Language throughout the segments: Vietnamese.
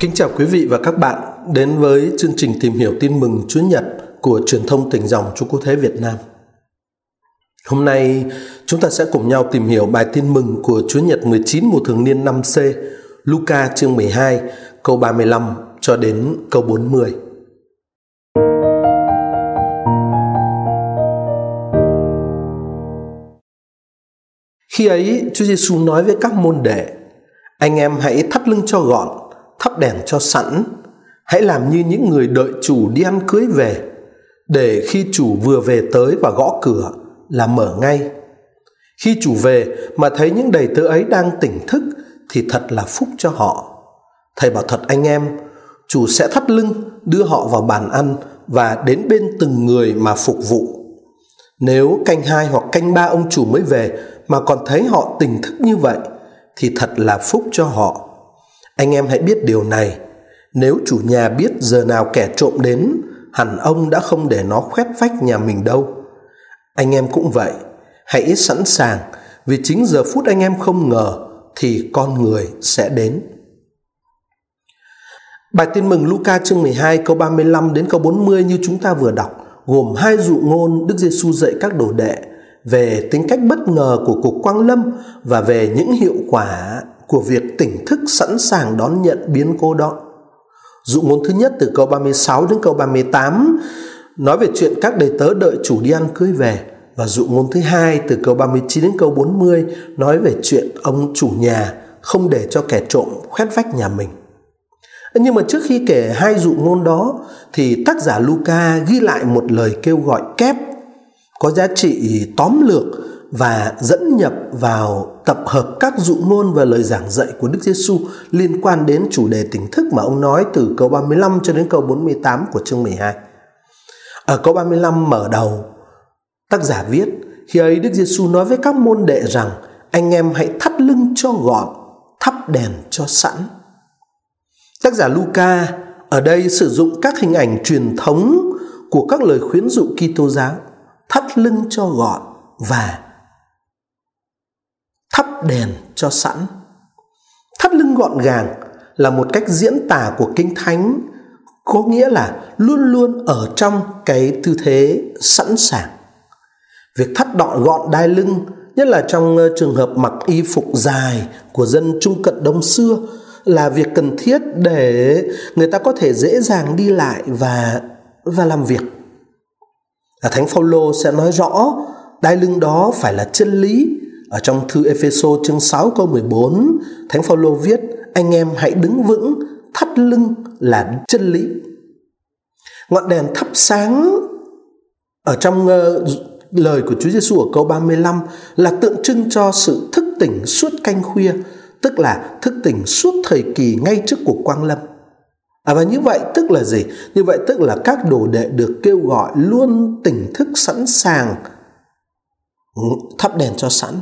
Kính chào quý vị và các bạn đến với chương trình tìm hiểu tin mừng Chúa Nhật của truyền thông tỉnh dòng Chúa Quốc Thế Việt Nam. Hôm nay chúng ta sẽ cùng nhau tìm hiểu bài tin mừng của Chúa Nhật 19 mùa thường niên năm C, Luca chương 12, câu 35 cho đến câu 40. Khi ấy, Chúa Giêsu nói với các môn đệ: Anh em hãy thắt lưng cho gọn, thắp đèn cho sẵn, hãy làm như những người đợi chủ đi ăn cưới về, để khi chủ vừa về tới và gõ cửa là mở ngay. Khi chủ về mà thấy những đầy tớ ấy đang tỉnh thức thì thật là phúc cho họ. Thầy bảo thật anh em, chủ sẽ thắt lưng đưa họ vào bàn ăn và đến bên từng người mà phục vụ. Nếu canh hai hoặc canh ba ông chủ mới về mà còn thấy họ tỉnh thức như vậy thì thật là phúc cho họ. Anh em hãy biết điều này, nếu chủ nhà biết giờ nào kẻ trộm đến, hẳn ông đã không để nó khoét vách nhà mình đâu. Anh em cũng vậy, hãy sẵn sàng, vì chính giờ phút anh em không ngờ thì con người sẽ đến. Bài tin mừng Luca chương 12 câu 35 đến câu 40 như chúng ta vừa đọc gồm hai dụ ngôn Đức Giêsu dạy các đồ đệ về tính cách bất ngờ của cuộc quang lâm và về những hiệu quả của việc tỉnh thức sẵn sàng đón nhận biến cố đó. Dụ ngôn thứ nhất từ câu 36 đến câu 38 nói về chuyện các đầy tớ đợi chủ đi ăn cưới về và dụ ngôn thứ hai từ câu 39 đến câu 40 nói về chuyện ông chủ nhà không để cho kẻ trộm khoét vách nhà mình. Nhưng mà trước khi kể hai dụ ngôn đó, thì tác giả Luca ghi lại một lời kêu gọi kép có giá trị tóm lược và dẫn nhập vào tập hợp các dụ ngôn và lời giảng dạy của Đức Giêsu liên quan đến chủ đề tỉnh thức mà ông nói từ câu 35 cho đến câu 48 của chương 12. Ở câu 35 mở đầu, tác giả viết, khi ấy Đức Giêsu nói với các môn đệ rằng anh em hãy thắt lưng cho gọn, thắp đèn cho sẵn. Tác giả Luca ở đây sử dụng các hình ảnh truyền thống của các lời khuyến dụ Kitô giáo, thắt lưng cho gọn và thắp đèn cho sẵn. Thắt lưng gọn gàng là một cách diễn tả của Kinh Thánh có nghĩa là luôn luôn ở trong cái tư thế sẵn sàng. Việc thắt đọn gọn đai lưng, nhất là trong ờ, trường hợp mặc y phục dài của dân Trung Cận Đông xưa là việc cần thiết để người ta có thể dễ dàng đi lại và và làm việc. Thánh Phaolô sẽ nói rõ đai lưng đó phải là chân lý ở trong thư Epheso chương 6 câu 14, Thánh Phaolô viết: "Anh em hãy đứng vững, thắt lưng là chân lý." Ngọn đèn thắp sáng ở trong uh, lời của Chúa Giêsu ở câu 35 là tượng trưng cho sự thức tỉnh suốt canh khuya, tức là thức tỉnh suốt thời kỳ ngay trước cuộc quang lâm. À và như vậy tức là gì? Như vậy tức là các đồ đệ được kêu gọi luôn tỉnh thức sẵn sàng ừ, thắp đèn cho sẵn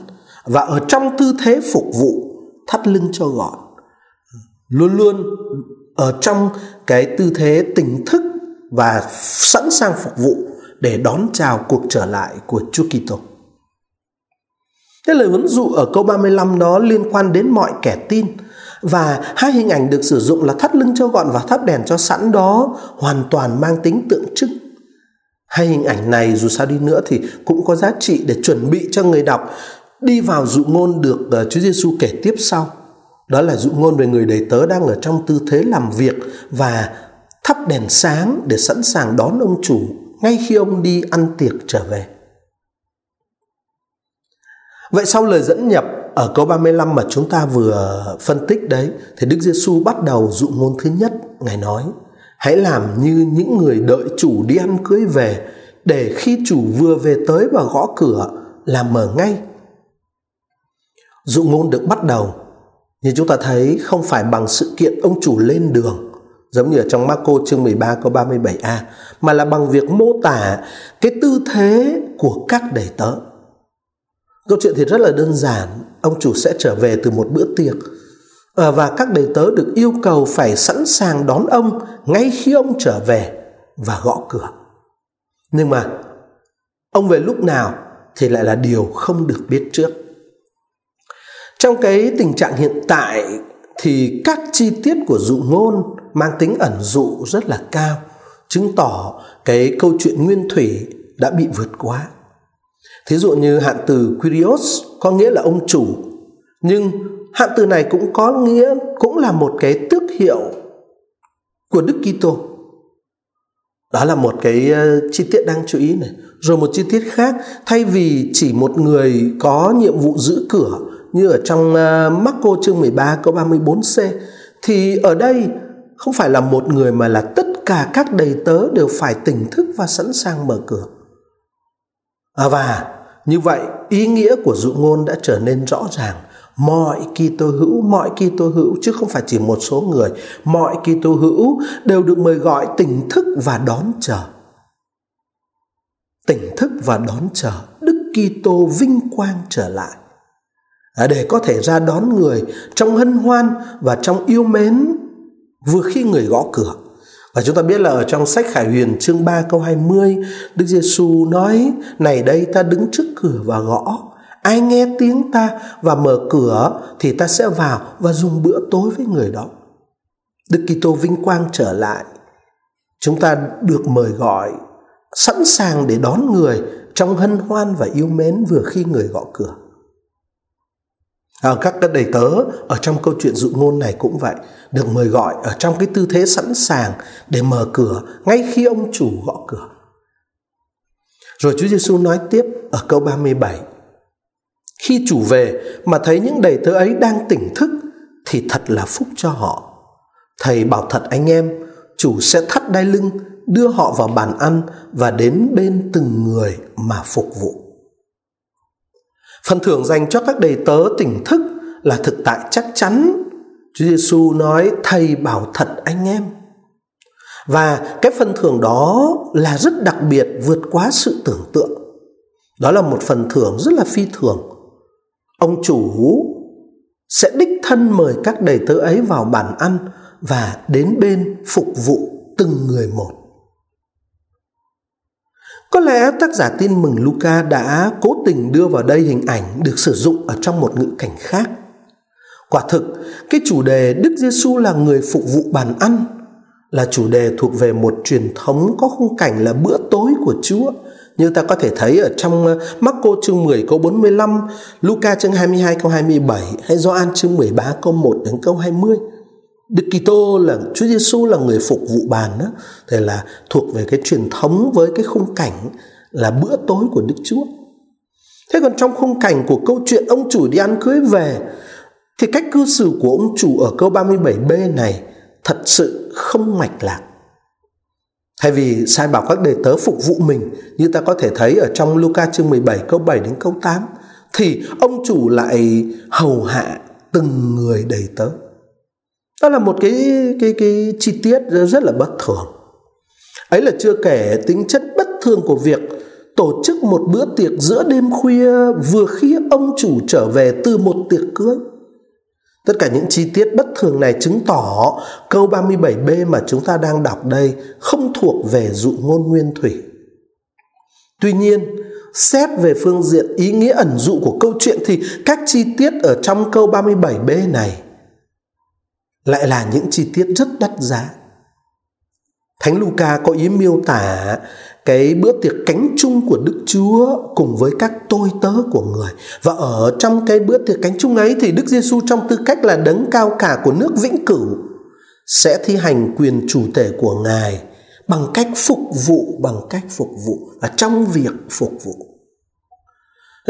và ở trong tư thế phục vụ, thắt lưng cho gọn luôn luôn ở trong cái tư thế tỉnh thức và sẵn sàng phục vụ để đón chào cuộc trở lại của Chúa Kitô. Cái lời huấn dụ ở câu 35 đó liên quan đến mọi kẻ tin và hai hình ảnh được sử dụng là thắt lưng cho gọn và thắp đèn cho sẵn đó hoàn toàn mang tính tượng trưng. Hai hình ảnh này dù sao đi nữa thì cũng có giá trị để chuẩn bị cho người đọc đi vào dụ ngôn được uh, Chúa Giêsu kể tiếp sau. Đó là dụ ngôn về người đầy tớ đang ở trong tư thế làm việc và thắp đèn sáng để sẵn sàng đón ông chủ ngay khi ông đi ăn tiệc trở về. Vậy sau lời dẫn nhập ở câu 35 mà chúng ta vừa phân tích đấy thì Đức Giêsu bắt đầu dụ ngôn thứ nhất, Ngài nói: Hãy làm như những người đợi chủ đi ăn cưới về để khi chủ vừa về tới và gõ cửa là mở ngay dụ ngôn được bắt đầu như chúng ta thấy không phải bằng sự kiện ông chủ lên đường giống như ở trong Marco chương 13 câu 37a mà là bằng việc mô tả cái tư thế của các đầy tớ. Câu chuyện thì rất là đơn giản, ông chủ sẽ trở về từ một bữa tiệc ờ, và các đầy tớ được yêu cầu phải sẵn sàng đón ông ngay khi ông trở về và gõ cửa. Nhưng mà ông về lúc nào thì lại là điều không được biết trước. Trong cái tình trạng hiện tại thì các chi tiết của dụ ngôn mang tính ẩn dụ rất là cao, chứng tỏ cái câu chuyện nguyên thủy đã bị vượt quá. Thí dụ như hạn từ Quirios có nghĩa là ông chủ, nhưng hạn từ này cũng có nghĩa cũng là một cái tước hiệu của Đức Kitô. Đó là một cái ờ, chi tiết đáng chú ý này. Rồi một chi tiết khác, thay vì chỉ một người có nhiệm vụ giữ cửa như ở trong à, Marco chương 13 câu 34c thì ở đây không phải là một người mà là tất cả các đầy tớ đều phải tỉnh thức và sẵn sàng mở cửa. À và như vậy, ý nghĩa của dụ ngôn đã trở nên rõ ràng. Mọi Kitô hữu, mọi Kitô hữu chứ không phải chỉ một số người, mọi Kitô hữu đều được mời gọi tỉnh thức và đón chờ. Tỉnh thức và đón chờ Đức Kitô vinh quang trở lại À, để có thể ra đón người trong hân hoan và trong yêu mến vừa khi người gõ cửa. Và chúng ta biết là ở trong sách Khải Huyền chương 3 câu 20, Đức Giêsu nói: "Này đây ta đứng trước cửa và gõ, ai nghe tiếng ta và mở cửa thì ta sẽ vào và dùng bữa tối với người đó." Đức Kitô vinh quang trở lại. Chúng ta được mời gọi sẵn sàng để đón người trong hân hoan và yêu mến vừa khi người gõ cửa. À, các cái đầy tớ ở trong câu chuyện dụ ngôn này cũng vậy được mời gọi ở trong cái tư thế sẵn sàng để mở cửa ngay khi ông chủ gõ cửa. Rồi Chúa Giêsu nói tiếp ở câu 37 Khi chủ về mà thấy những đầy tớ ấy đang tỉnh thức thì thật là phúc cho họ. Thầy bảo thật anh em, chủ sẽ thắt đai lưng, đưa họ vào bàn ăn và đến bên từng người mà phục vụ. Phần thưởng dành cho các đầy tớ tỉnh thức là thực tại chắc chắn. Chúa Giêsu nói, thầy bảo thật, anh em. Và cái phần thưởng đó là rất đặc biệt vượt quá sự tưởng tượng. Đó là một phần thưởng rất là phi thường. Ông chủ sẽ đích thân mời các đầy tớ ấy vào bàn ăn và đến bên phục vụ từng người một. Có lẽ tác giả tin mừng Luca đã cố tình đưa vào đây hình ảnh được sử dụng ở trong một ngữ cảnh khác. Quả thực, cái chủ đề Đức Giêsu là người phục vụ bàn ăn là chủ đề thuộc về một truyền thống có khung cảnh là bữa tối của Chúa. Như ta có thể thấy ở trong ờ, Marco chương 10 câu 45, Luca chương 22 câu 27 hay Gioan chương 13 câu 1 đến câu 20. Đức Kitô là Chúa Giêsu là người phục vụ bàn đó, thì là thuộc về cái truyền thống với cái khung cảnh là bữa tối của Đức Chúa. Thế còn trong khung cảnh của câu chuyện ông chủ đi ăn cưới về thì cách cư xử của ông chủ ở câu 37b này thật sự không mạch lạc. Thay vì sai bảo các đầy tớ phục vụ mình như ta có thể thấy ở trong Luca chương 17 câu 7 đến câu 8 thì ông chủ lại hầu hạ từng người đầy tớ. Đó là một cái cái cái chi tiết rất là bất thường. Ấy là chưa kể tính chất bất thường của việc tổ chức một bữa tiệc giữa đêm khuya vừa khi ông chủ trở về từ một tiệc cưới. Tất cả những chi tiết bất thường này chứng tỏ câu 37b mà chúng ta đang đọc đây không thuộc về dụ ngôn nguyên thủy. Tuy nhiên, xét về phương diện ý nghĩa ẩn dụ của câu chuyện thì các chi tiết ở trong câu 37b này lại là những chi tiết rất đắt giá. Thánh Luca có ý miêu tả cái bữa tiệc cánh chung của Đức Chúa cùng với các tôi tớ của người. Và ở trong cái bữa tiệc cánh chung ấy thì Đức Giêsu trong tư cách là đấng cao cả của nước vĩnh cửu sẽ thi hành quyền chủ thể của Ngài bằng cách phục vụ, bằng cách phục vụ và trong việc phục vụ.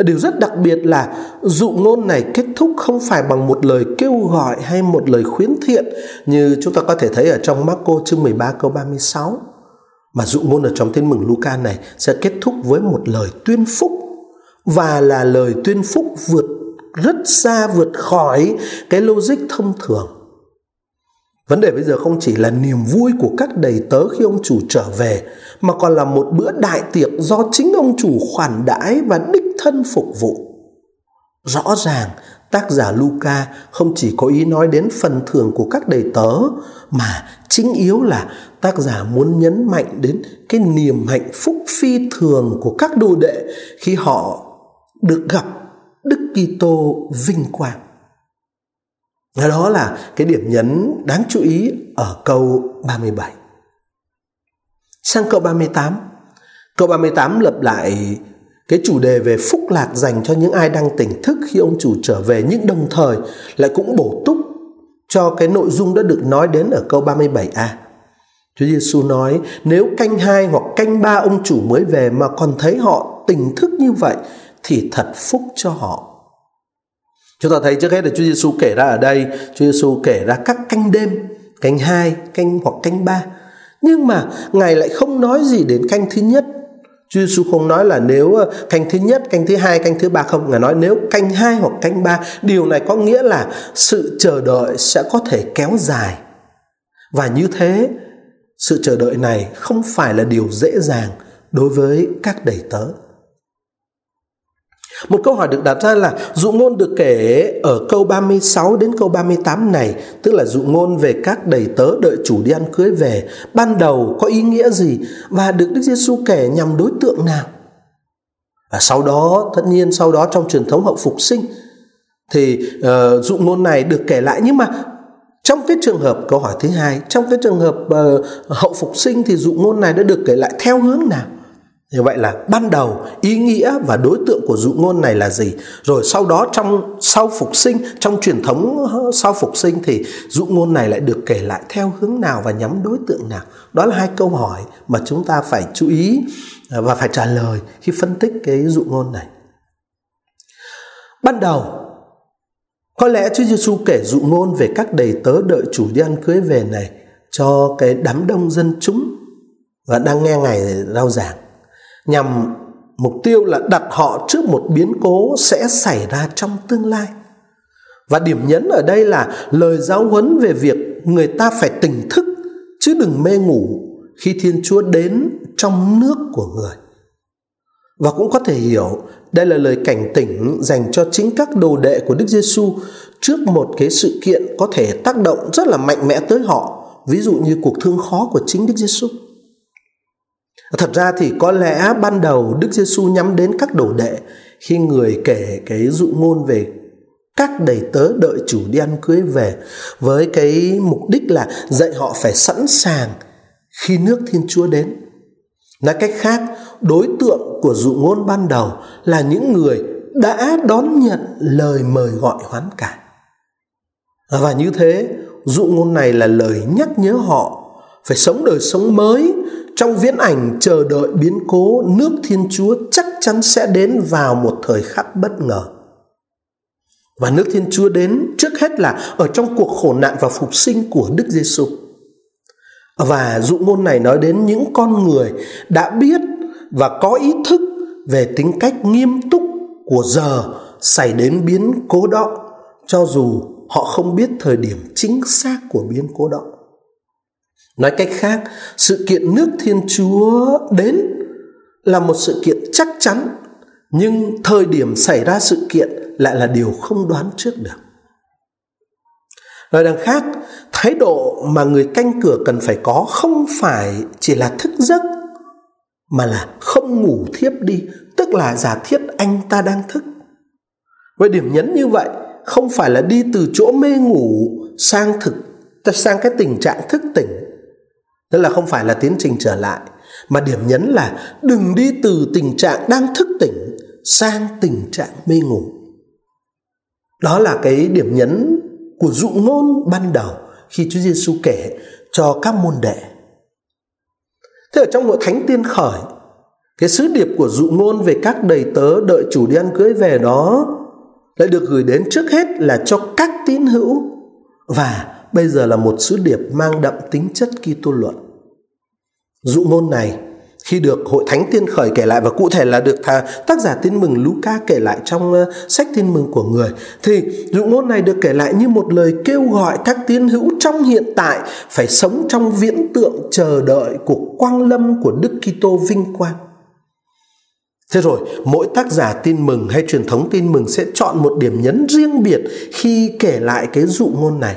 Điều rất đặc biệt là dụ ngôn này kết thúc không phải bằng một lời kêu gọi hay một lời khuyến thiện như chúng ta có thể thấy ở trong Marco chương 13 câu 36 mà dụ ngôn ở trong tin mừng Luca này sẽ kết thúc với một lời tuyên phúc và là lời tuyên phúc vượt rất xa, vượt khỏi cái logic thông thường. Vấn đề bây giờ không chỉ là niềm vui của các đầy tớ khi ông chủ trở về, mà còn là một bữa đại tiệc do chính ông chủ khoản đãi và đích thân phục vụ. Rõ ràng, tác giả Luca không chỉ có ý nói đến phần thưởng của các đầy tớ, mà chính yếu là tác giả muốn nhấn mạnh đến cái niềm hạnh phúc phi thường của các đồ đệ khi họ được gặp Đức Kitô vinh quang. Đó là cái điểm nhấn đáng chú ý ở câu 37. Sang câu 38. Câu 38 lập lại cái chủ đề về phúc lạc dành cho những ai đang tỉnh thức khi ông chủ trở về nhưng đồng thời lại cũng bổ túc cho cái nội dung đã được nói đến ở câu 37a. Chúa Giêsu nói nếu canh hai hoặc canh ba ông chủ mới về mà còn thấy họ tỉnh thức như vậy thì thật phúc cho họ. Chúng ta thấy trước hết là Chúa Giêsu kể ra ở đây, Chúa Giêsu kể ra các canh đêm, canh hai, canh hoặc canh ba. Nhưng mà Ngài lại không nói gì đến canh thứ nhất. Chúa Giêsu không nói là nếu ờ, canh thứ nhất, canh thứ hai, canh thứ ba không. Ngài nói nếu canh hai hoặc canh ba, điều này có nghĩa là sự chờ đợi sẽ có thể kéo dài. Và như thế, sự chờ đợi này không phải là điều dễ dàng đối với các đầy tớ. Một câu hỏi được đặt ra là dụ ngôn được kể ở câu 36 đến câu 38 này, tức là dụ ngôn về các đầy tớ đợi chủ đi ăn cưới về, ban đầu có ý nghĩa gì và được Đức Giêsu kể nhằm đối tượng nào? Và sau đó, tất nhiên sau đó trong truyền thống hậu phục sinh thì uh, dụ ngôn này được kể lại nhưng mà trong cái trường hợp câu hỏi thứ hai, trong cái trường hợp uh, hậu phục sinh thì dụ ngôn này đã được kể lại theo hướng nào? Như vậy là ban đầu ý nghĩa và đối tượng của dụ ngôn này là gì? Rồi sau đó trong sau phục sinh, trong truyền thống ờ, sau phục sinh thì dụ ngôn này lại được kể lại theo hướng nào và nhắm đối tượng nào? Đó là hai câu hỏi mà chúng ta phải chú ý ờ, và phải trả lời khi phân tích cái dụ ngôn này. Ban đầu có lẽ Chúa Giêsu kể dụ ngôn về các đầy tớ đợi chủ đi ăn cưới về này cho cái đám đông dân chúng và đang nghe ngài rao giảng nhằm mục tiêu là đặt họ trước một biến cố sẽ xảy ra trong tương lai. Và điểm nhấn ở đây là lời giáo huấn về việc người ta phải tỉnh thức chứ đừng mê ngủ khi Thiên Chúa đến trong nước của người. Và cũng có thể hiểu đây là lời cảnh tỉnh dành cho chính các đồ đệ của Đức Giêsu trước một cái sự kiện có thể tác động rất là mạnh mẽ tới họ, ví dụ như cuộc thương khó của chính Đức Giêsu. Thật ra thì có lẽ ban đầu Đức Giêsu nhắm đến các đồ đệ khi người kể cái dụ ngôn về các đầy tớ đợi chủ đi ăn cưới về với cái mục đích là dạy họ phải sẵn sàng khi nước Thiên Chúa đến. Nói cách khác, đối tượng của dụ ngôn ban đầu là những người đã đón nhận lời mời gọi hoán cải. Và như thế, dụ ngôn này là lời nhắc nhớ họ phải sống đời sống mới trong viễn ảnh, chờ đợi biến cố, nước Thiên Chúa chắc chắn sẽ đến vào một thời khắc bất ngờ. Và nước Thiên Chúa đến trước hết là ở trong cuộc khổ nạn và phục sinh của Đức Giêsu. Và dụ ngôn này nói đến những con người đã biết và có ý thức về tính cách nghiêm túc của giờ xảy đến biến cố đó, cho dù họ không biết thời điểm chính xác của biến cố đó. Nói cách khác, sự kiện nước Thiên Chúa đến là một sự kiện chắc chắn, nhưng thời điểm xảy ra sự kiện lại là điều không đoán trước được. Nói đằng khác, thái độ mà người canh cửa cần phải có không phải chỉ là thức giấc mà là không ngủ thiếp đi, tức là giả thiết anh ta đang thức. với điểm nhấn như vậy không phải là đi từ chỗ mê ngủ sang thực sang cái tình trạng thức tỉnh Tức là không phải là tiến trình trở lại, Mà điểm nhấn là đừng đi từ tình trạng đang thức tỉnh Sang tình trạng mê ngủ. Đó là cái điểm nhấn của dụ ngôn ban đầu Khi Chúa Giêsu kể cho các môn đệ. Thế ở trong hội thánh tiên khởi, Cái sứ điệp của dụ ngôn về các đầy tớ đợi chủ đi ăn cưới về đó lại được gửi đến trước hết là cho các tín hữu và bây giờ là một sứ điệp mang đậm tính chất Kitô luận. Dụ ngôn này khi được hội thánh tiên khởi kể lại và cụ thể là được tác giả tin mừng Luca kể lại trong uh, sách tin mừng của người thì dụ ngôn này được kể lại như một lời kêu gọi các tín hữu trong hiện tại phải sống trong viễn tượng chờ đợi của quang lâm của Đức Kitô vinh quang. Thế rồi, mỗi tác giả tin mừng hay truyền thống tin mừng sẽ chọn một điểm nhấn riêng biệt khi kể lại cái dụ ngôn này.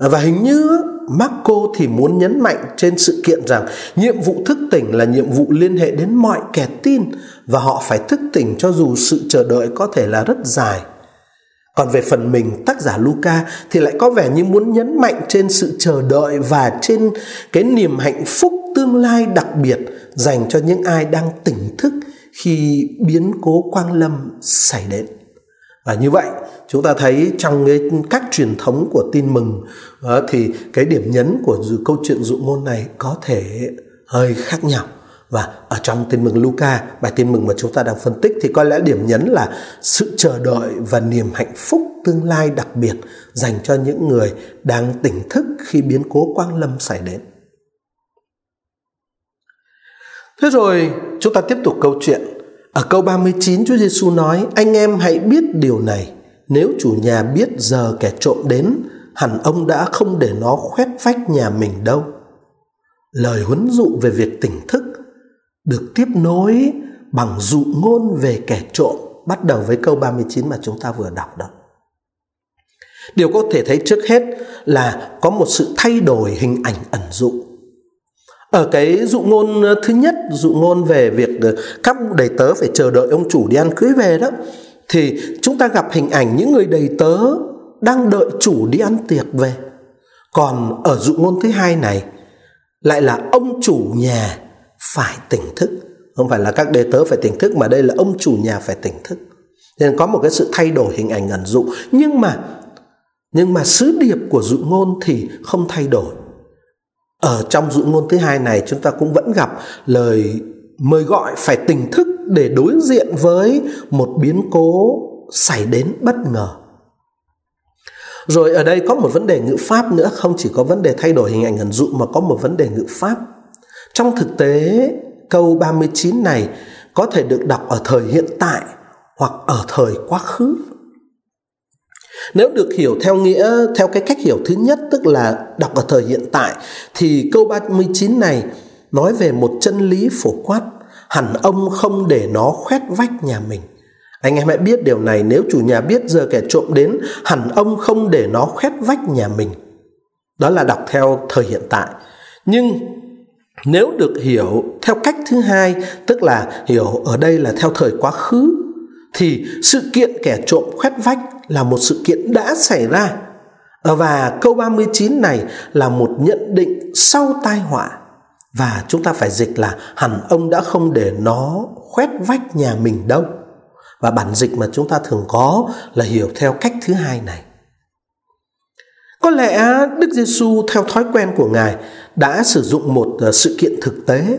À, và hình như Marco thì muốn nhấn mạnh trên sự kiện rằng nhiệm vụ thức tỉnh là nhiệm vụ liên hệ đến mọi kẻ tin và họ phải thức tỉnh cho dù sự chờ đợi có thể là rất dài. Còn về phần mình, tác giả Luca thì lại có vẻ như muốn nhấn mạnh trên sự chờ đợi và trên cái niềm hạnh phúc tương lai đặc biệt dành cho những ai đang tỉnh thức khi biến cố quang lâm xảy đến. Và như vậy, chúng ta thấy trong cái cách truyền thống của tin mừng ờ, thì cái điểm nhấn của câu chuyện dụ ngôn này có thể hơi khác nhau và ở trong tin mừng Luca, bài tin mừng mà chúng ta đang phân tích thì có lẽ điểm nhấn là sự chờ đợi và niềm hạnh phúc tương lai đặc biệt dành cho những người đang tỉnh thức khi biến cố quang lâm xảy đến. Thế rồi chúng ta tiếp tục câu chuyện. Ở câu 39 Chúa Giêsu nói: "Anh em hãy biết điều này, nếu chủ nhà biết giờ kẻ trộm đến, hẳn ông đã không để nó khoét vách nhà mình đâu." Lời huấn dụ về việc tỉnh thức được tiếp nối bằng dụ ngôn về kẻ trộm bắt đầu với câu 39 mà chúng ta vừa đọc đó. Điều có thể thấy trước hết là có một sự thay đổi hình ảnh ẩn dụ. Ở cái dụ ngôn thứ nhất, dụ ngôn về việc các đầy tớ phải chờ đợi ông chủ đi ăn cưới về đó, thì chúng ta gặp hình ảnh những người đầy tớ đang đợi chủ đi ăn tiệc về. Còn ở dụ ngôn thứ hai này, lại là ông chủ nhà phải tỉnh thức. Không phải là các đề tớ phải tỉnh thức, mà đây là ông chủ nhà phải tỉnh thức. Nên có một cái sự thay đổi hình ảnh ẩn dụ. Nhưng mà nhưng mà sứ điệp của dụ ngôn thì không thay đổi. Ở trong dụ ngôn thứ hai này, chúng ta cũng vẫn gặp lời mời gọi phải tỉnh thức để đối diện với một biến cố xảy đến bất ngờ rồi ở đây có một vấn đề ngữ pháp nữa không chỉ có vấn đề thay đổi hình ảnh ẩn dụ mà có một vấn đề ngữ pháp trong thực tế, câu 39 này có thể được đọc ở thời hiện tại hoặc ở thời quá khứ. Nếu được hiểu theo nghĩa theo cái cách hiểu thứ nhất tức là đọc ở thời hiện tại thì câu 39 này nói về một chân lý phổ quát, hẳn ông không để nó khoét vách nhà mình. Anh em hãy biết điều này nếu chủ nhà biết giờ kẻ trộm đến, hẳn ông không để nó khoét vách nhà mình. Đó là đọc theo thời hiện tại. Nhưng nếu được hiểu theo cách thứ hai tức là hiểu ở đây là theo thời quá khứ thì sự kiện kẻ trộm khoét vách là một sự kiện đã xảy ra và câu 39 này là một nhận định sau tai họa và chúng ta phải dịch là hẳn ông đã không để nó khoét vách nhà mình đâu. Và bản dịch mà chúng ta thường có là hiểu theo cách thứ hai này. Có lẽ Đức Giêsu, theo thói quen của Ngài, đã sử dụng một ờ, sự kiện thực tế.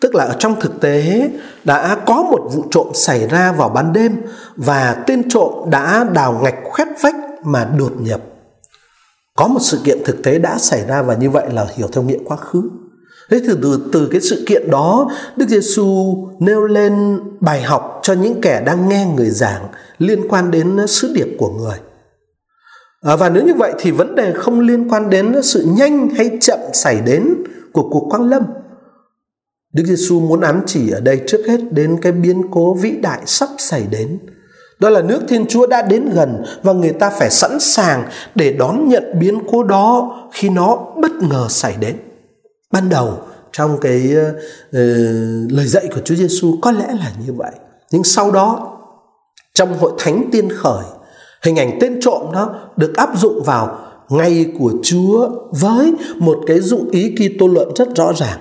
Tức là ở trong thực tế, đã có một vụ trộm xảy ra vào ban đêm và tên trộm đã đào ngạch khoét vách mà đột nhập. Có một sự kiện thực tế đã xảy ra và như vậy là hiểu theo nghĩa quá khứ thế từ từ từ cái sự kiện đó Đức Giêsu nêu lên bài học cho những kẻ đang nghe người giảng liên quan đến sứ điệp của người À, và nếu như vậy thì vấn đề không liên quan đến sự nhanh hay chậm xảy đến của cuộc quang lâm. Đức Giêsu muốn ám chỉ ở đây trước hết đến cái biến cố vĩ đại sắp xảy đến. Đó là nước Thiên Chúa đã đến gần và người ta phải sẵn sàng để đón nhận biến cố đó khi nó bất ngờ xảy đến. Ban đầu trong cái uh, lời dạy của Chúa Giêsu có lẽ là như vậy. Nhưng sau đó trong hội thánh tiên khởi Hình ảnh tên trộm đó được áp dụng vào ngày của Chúa với một cái dụng ý Kitô luận rất rõ ràng.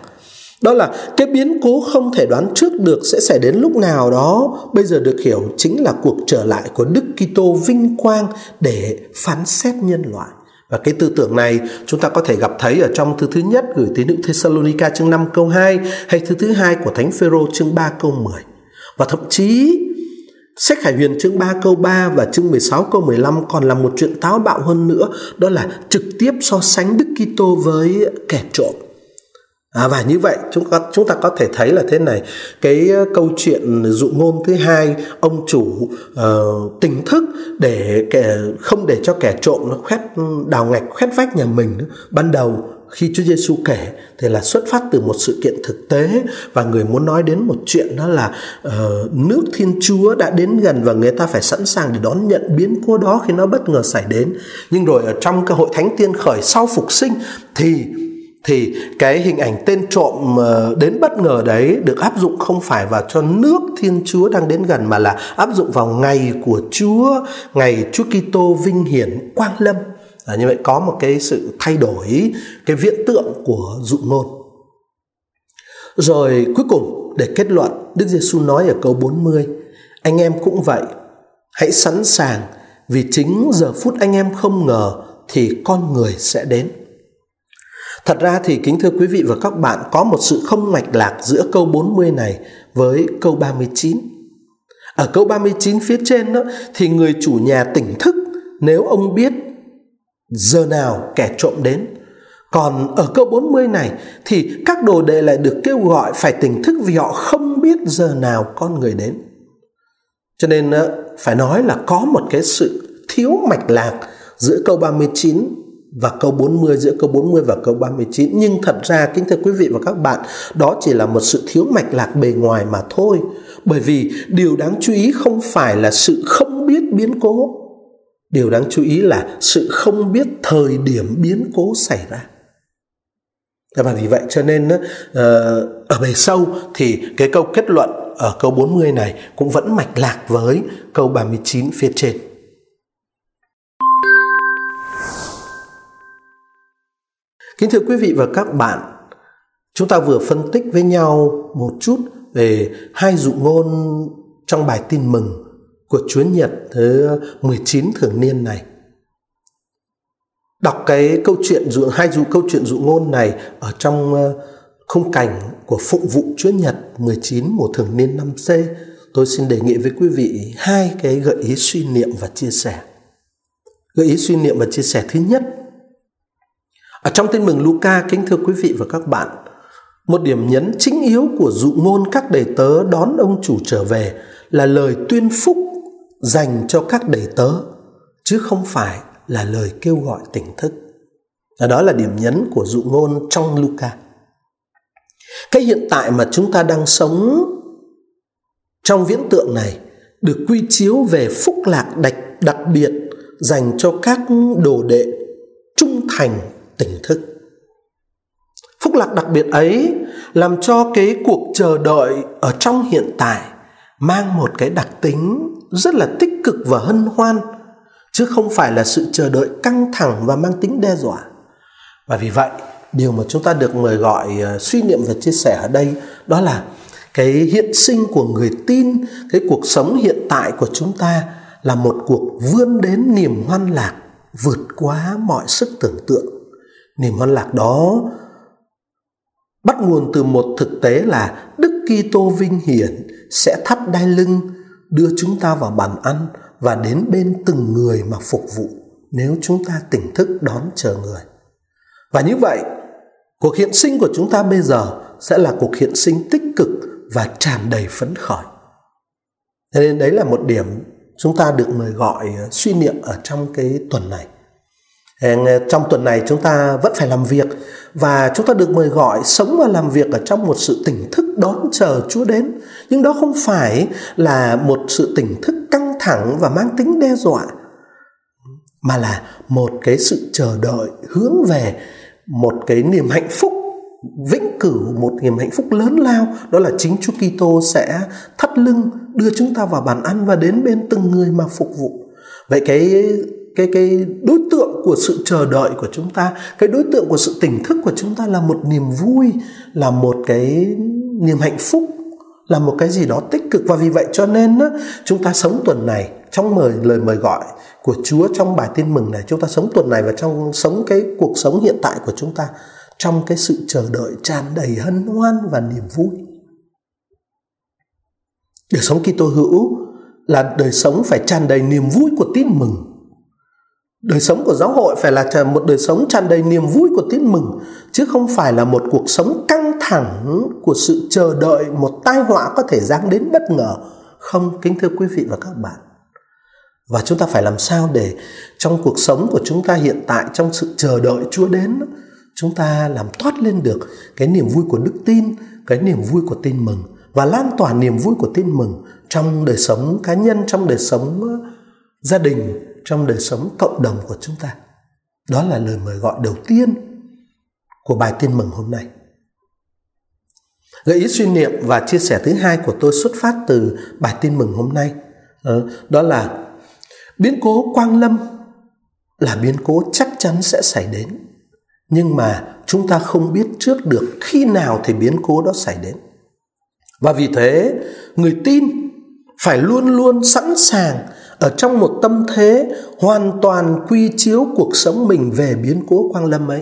Đó là cái biến cố không thể đoán trước được sẽ xảy đến lúc nào đó, bây giờ được hiểu chính là cuộc trở lại của Đức Kitô vinh quang để phán xét nhân loại. Và cái tư tưởng này chúng ta có thể gặp thấy ở trong thư thứ nhất gửi tín hữu Thessalonica chương 5 câu 2 hay thư thứ hai của Thánh Phêrô chương 3 câu 10. Và thậm chí Sách Khải Huyền chương 3 câu 3 và chương 16 câu 15 còn là một chuyện táo bạo hơn nữa, đó là trực tiếp so sánh Đức Kitô với kẻ trộm. À, và như vậy chúng ta chúng ta có thể thấy là thế này cái ờ, câu chuyện dụ ngôn thứ hai ông chủ uh, tỉnh thức để kẻ không để cho kẻ trộm nó khoét ừ, đào ngạch khoét vách nhà mình nữa. ban đầu khi Chúa Giêsu kể thì là xuất phát từ một sự kiện thực tế và người muốn nói đến một chuyện đó là uh, nước Thiên Chúa đã đến gần và người ta phải sẵn sàng để đón nhận biến cố đó khi nó bất ngờ xảy đến. Nhưng rồi ở trong cái hội thánh tiên khởi sau phục sinh thì thì cái hình ảnh tên trộm ờ, đến bất ngờ đấy được áp dụng không phải vào cho nước Thiên Chúa đang đến gần mà là áp dụng vào ngày của Chúa, ngày Chúa Kitô vinh hiển quang lâm. À, như vậy có một cái sự thay đổi cái viễn tượng của dụ ngôn. Rồi cuối cùng để kết luận Đức Giêsu nói ở câu 40 Anh em cũng vậy Hãy sẵn sàng vì chính giờ phút anh em không ngờ thì con người sẽ đến. Thật ra thì, kính thưa quý vị và các bạn, có một sự không mạch lạc giữa câu 40 này với câu 39. Ở câu 39 phía trên đó, thì người chủ nhà tỉnh thức nếu ông biết giờ nào kẻ trộm đến. Còn ở câu 40 này thì các đồ đệ lại được kêu gọi phải tỉnh thức vì họ không biết giờ nào con người đến. Cho nên ờ, phải nói là có một cái sự thiếu mạch lạc giữa câu 39 và câu 40 giữa câu 40 và câu 39 nhưng thật ra, kính thưa quý vị và các bạn, đó chỉ là một sự thiếu mạch lạc bề ngoài mà thôi. Bởi vì điều đáng chú ý không phải là sự không biết biến cố. Điều đáng chú ý là sự không biết thời điểm biến cố xảy ra. Và vì vậy. Cho nên ờ, ở bề sâu thì cái câu kết luận ở câu 40 này cũng vẫn mạch lạc với câu 39 phía trên. Kính thưa quý vị và các bạn, chúng ta vừa phân tích với nhau một chút về hai dụ ngôn trong bài tin mừng của Chúa Nhật thứ 19 thường niên này. Đọc cái câu chuyện dụ hai dụ câu chuyện dụ ngôn này ở trong ờ, khung cảnh của phụng vụ Chúa Nhật 19 mùa thường niên năm C, tôi xin đề nghị với quý vị hai cái gợi ý suy niệm và chia sẻ. Gợi ý suy niệm và chia sẻ thứ nhất, ở trong tin mừng Luca kính thưa quý vị và các bạn, một điểm nhấn chính yếu của dụ ngôn các đầy tớ đón ông chủ trở về là lời tuyên phúc dành cho các đầy tớ, chứ không phải là lời kêu gọi tỉnh thức. Và đó là điểm nhấn của dụ ngôn trong Luca. Cái hiện tại mà chúng ta đang sống trong viễn tượng này được quy chiếu về phúc lạc đặc, đặc biệt dành cho các đồ đệ trung thành tỉnh thức. Phúc lạc đặc biệt ấy làm cho cái cuộc chờ đợi ở trong hiện tại mang một cái đặc tính rất là tích cực và hân hoan chứ không phải là sự chờ đợi căng thẳng và mang tính đe dọa. Và vì vậy, điều mà chúng ta được mời gọi ờ, suy niệm và chia sẻ ở đây đó là cái hiện sinh của người tin, cái cuộc sống hiện tại của chúng ta là một cuộc vươn đến niềm hoan lạc vượt quá mọi sức tưởng tượng. Niềm hoan lạc đó bắt nguồn từ một thực tế là Đức Kitô vinh hiển sẽ thắt đai lưng đưa chúng ta vào bàn ăn và đến bên từng người mà phục vụ nếu chúng ta tỉnh thức đón chờ người. Và như vậy, cuộc hiện sinh của chúng ta bây giờ sẽ là cuộc hiện sinh tích cực và tràn đầy phấn khởi. Thế nên đấy là một điểm chúng ta được mời gọi ờ, suy niệm ở trong cái tuần này. Ờ, trong tuần này chúng ta vẫn phải làm việc và chúng ta được mời gọi sống và làm việc ở trong một sự tỉnh thức đón chờ Chúa đến. Nhưng đó không phải là một sự tỉnh thức căng thẳng và mang tính đe dọa, mà là một cái sự chờ đợi hướng về một cái niềm hạnh phúc vĩnh cửu, một niềm hạnh phúc lớn lao đó là chính Chúa Kitô sẽ thắt lưng, đưa chúng ta vào bàn ăn và đến bên từng người mà phục vụ. Vậy cái cái cái đối tượng của sự chờ đợi của chúng ta, cái đối tượng của sự tỉnh thức của chúng ta là một niềm vui, là một cái niềm hạnh phúc, là một cái gì đó tích cực và vì vậy cho nên chúng ta sống tuần này trong mời lời mời gọi của Chúa trong bài tin mừng này chúng ta sống tuần này và trong sống cái cuộc sống hiện tại của chúng ta trong cái sự chờ đợi tràn đầy hân hoan và niềm vui. Đời sống Kitô hữu là đời sống phải tràn đầy niềm vui của tin mừng. Đời sống của giáo hội phải là một đời sống tràn đầy niềm vui của tin mừng chứ không phải là một cuộc sống căng thẳng của sự chờ đợi một tai họa có thể giáng đến bất ngờ. Không, kính thưa quý vị và các bạn. Và chúng ta phải làm sao để trong cuộc sống của chúng ta hiện tại trong sự chờ đợi Chúa đến chúng ta làm toát lên được cái niềm vui của đức tin, cái niềm vui của tin mừng và lan tỏa niềm vui của tin mừng trong đời sống cá nhân, trong đời sống ờ, gia đình, trong đời sống cộng đồng của chúng ta. Đó là lời mời gọi đầu tiên của bài tin mừng hôm nay. Gợi ý suy niệm và chia sẻ thứ hai của tôi xuất phát từ bài tin mừng hôm nay. Ờ, đó là biến cố quang lâm là biến cố chắc chắn sẽ xảy đến. Nhưng mà chúng ta không biết trước được khi nào thì biến cố đó xảy đến. Và vì thế, người tin phải luôn luôn sẵn sàng ở trong một tâm thế hoàn toàn quy chiếu cuộc sống mình về biến cố quang lâm ấy.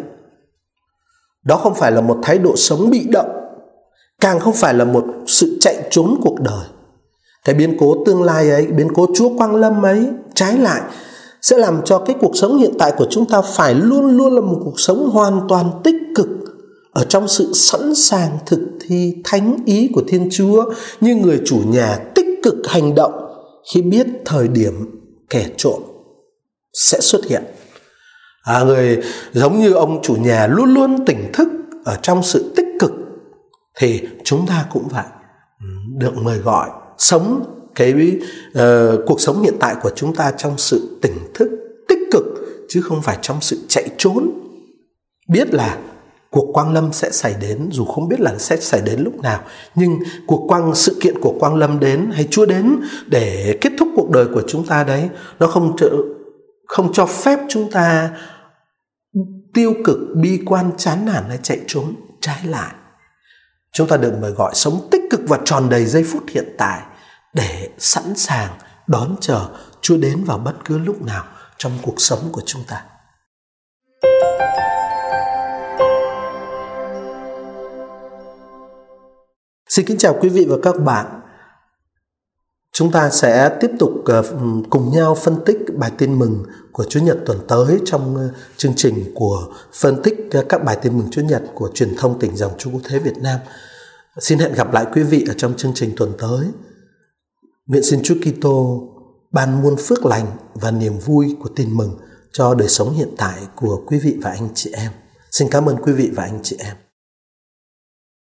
Đó không phải là một thái độ sống bị động, càng không phải là một sự chạy trốn cuộc đời. Cái biến cố tương lai ấy, biến cố Chúa Quang Lâm ấy, trái lại sẽ làm cho cái cuộc sống hiện tại của chúng ta phải luôn luôn là một cuộc sống hoàn toàn tích cực ở trong sự sẵn sàng thực thi thánh ý của Thiên Chúa như người chủ nhà tích cực hành động khi biết thời điểm kẻ trộm sẽ xuất hiện. À, người giống như ông chủ nhà luôn luôn tỉnh thức ở trong sự tích cực thì chúng ta cũng vậy được mời gọi sống cái uh, cuộc sống hiện tại của chúng ta trong sự tỉnh thức tích cực chứ không phải trong sự chạy trốn biết là cuộc quang lâm sẽ xảy đến dù không biết là sẽ xảy đến lúc nào nhưng cuộc quang sự kiện của quang lâm đến hay chúa đến để kết thúc cuộc đời của chúng ta đấy nó không trợ, không cho phép chúng ta tiêu cực bi quan chán nản hay chạy trốn trái lại chúng ta được mời gọi sống tích cực và tròn đầy giây phút hiện tại để sẵn sàng đón chờ Chúa đến vào bất cứ lúc nào trong cuộc sống của chúng ta. Xin kính chào quý vị và các bạn. Chúng ta sẽ tiếp tục ờ, cùng nhau phân tích bài tin mừng của Chúa Nhật tuần tới trong ờ, chương trình của phân tích ờ, các bài tin mừng Chúa Nhật của truyền thông tỉnh dòng Chúa Quốc Thế Việt Nam. Xin hẹn gặp lại quý vị ở trong chương trình tuần tới. Nguyện xin Chúa Kitô ban muôn phước lành và niềm vui của tin mừng cho đời sống hiện tại của quý vị và anh chị em. Xin cảm ơn quý vị và anh chị em.